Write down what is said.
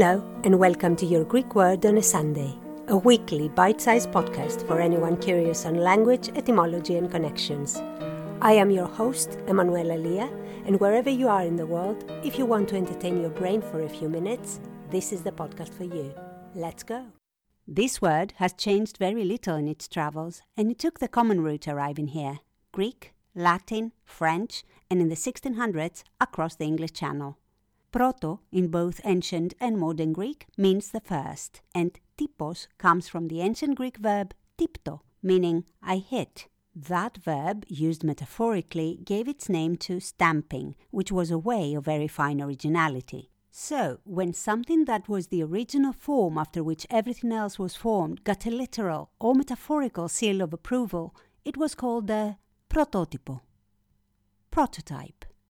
Hello, and welcome to Your Greek Word on a Sunday, a weekly bite sized podcast for anyone curious on language, etymology, and connections. I am your host, Emanuela Lia, and wherever you are in the world, if you want to entertain your brain for a few minutes, this is the podcast for you. Let's go. This word has changed very little in its travels, and it took the common route arriving here Greek, Latin, French, and in the 1600s across the English Channel. Proto, in both ancient and modern Greek, means the first, and typos comes from the ancient Greek verb typto, meaning I hit. That verb, used metaphorically, gave its name to stamping, which was a way of verifying originality. So, when something that was the original form after which everything else was formed got a literal or metaphorical seal of approval, it was called a prototypo. Prototype.